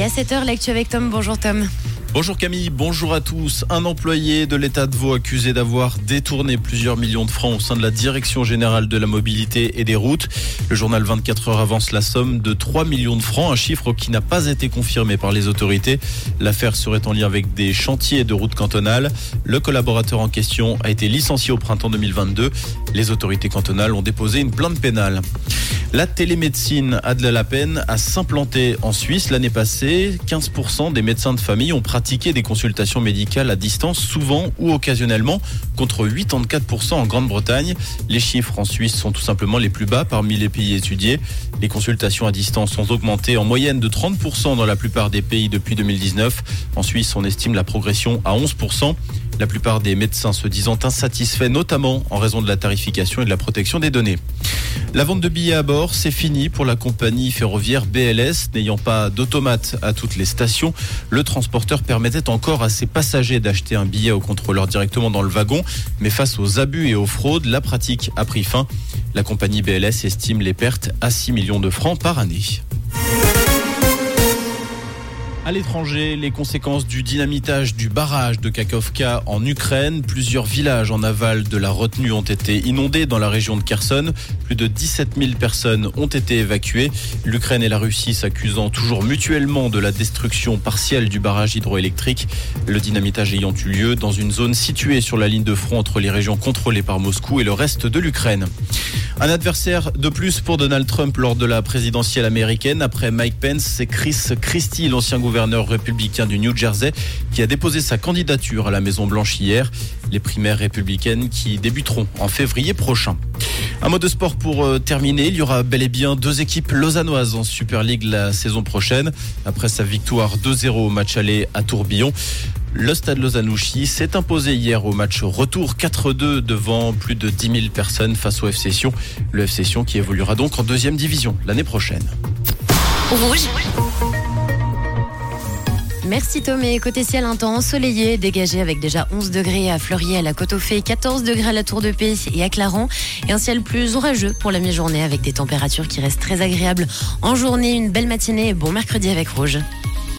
Et à 7h, l'actu avec Tom. Bonjour Tom. Bonjour Camille, bonjour à tous. Un employé de l'État de Vaud accusé d'avoir détourné plusieurs millions de francs au sein de la Direction générale de la mobilité et des routes. Le journal 24 heures avance la somme de 3 millions de francs, un chiffre qui n'a pas été confirmé par les autorités. L'affaire serait en lien avec des chantiers de routes cantonales. Le collaborateur en question a été licencié au printemps 2022. Les autorités cantonales ont déposé une plainte pénale. La télémédecine a de la peine à s'implanter en Suisse. L'année passée, 15% des médecins de famille ont pratiqué des consultations médicales à distance, souvent ou occasionnellement, contre 84% en Grande-Bretagne. Les chiffres en Suisse sont tout simplement les plus bas parmi les pays étudiés. Les consultations à distance ont augmenté en moyenne de 30% dans la plupart des pays depuis 2019. En Suisse, on estime la progression à 11%. La plupart des médecins se disant insatisfaits, notamment en raison de la tarification et de la protection des données. La vente de billets à bord, c'est fini pour la compagnie ferroviaire BLS. N'ayant pas d'automate à toutes les stations, le transporteur permettait encore à ses passagers d'acheter un billet au contrôleur directement dans le wagon. Mais face aux abus et aux fraudes, la pratique a pris fin. La compagnie BLS estime les pertes à 6 millions de francs par année. À l'étranger, les conséquences du dynamitage du barrage de Kakovka en Ukraine. Plusieurs villages en aval de la retenue ont été inondés dans la région de Kherson. Plus de 17 000 personnes ont été évacuées. L'Ukraine et la Russie s'accusant toujours mutuellement de la destruction partielle du barrage hydroélectrique. Le dynamitage ayant eu lieu dans une zone située sur la ligne de front entre les régions contrôlées par Moscou et le reste de l'Ukraine. Un adversaire de plus pour Donald Trump lors de la présidentielle américaine. Après Mike Pence, c'est Chris Christie, l'ancien gouverneur républicain du New Jersey, qui a déposé sa candidature à la Maison-Blanche hier. Les primaires républicaines qui débuteront en février prochain. Un mot de sport pour euh, terminer. Il y aura bel et bien deux équipes lausannoises en Super League la saison prochaine. Après sa victoire 2-0 au match aller à Tourbillon. Le stade Lausanouchi s'est imposé hier au match retour 4-2 devant plus de 10 000 personnes face au FC Sion. Le FC Sion qui évoluera donc en deuxième division l'année prochaine. Rouge. Merci Tom. Et côté ciel, un temps ensoleillé, dégagé avec déjà 11 degrés à Fleurier, à la Côte aux Fées, 14 degrés à la Tour de Paix et à Clarence. Et un ciel plus orageux pour la mi-journée avec des températures qui restent très agréables. En journée, une belle matinée et bon mercredi avec Rouge.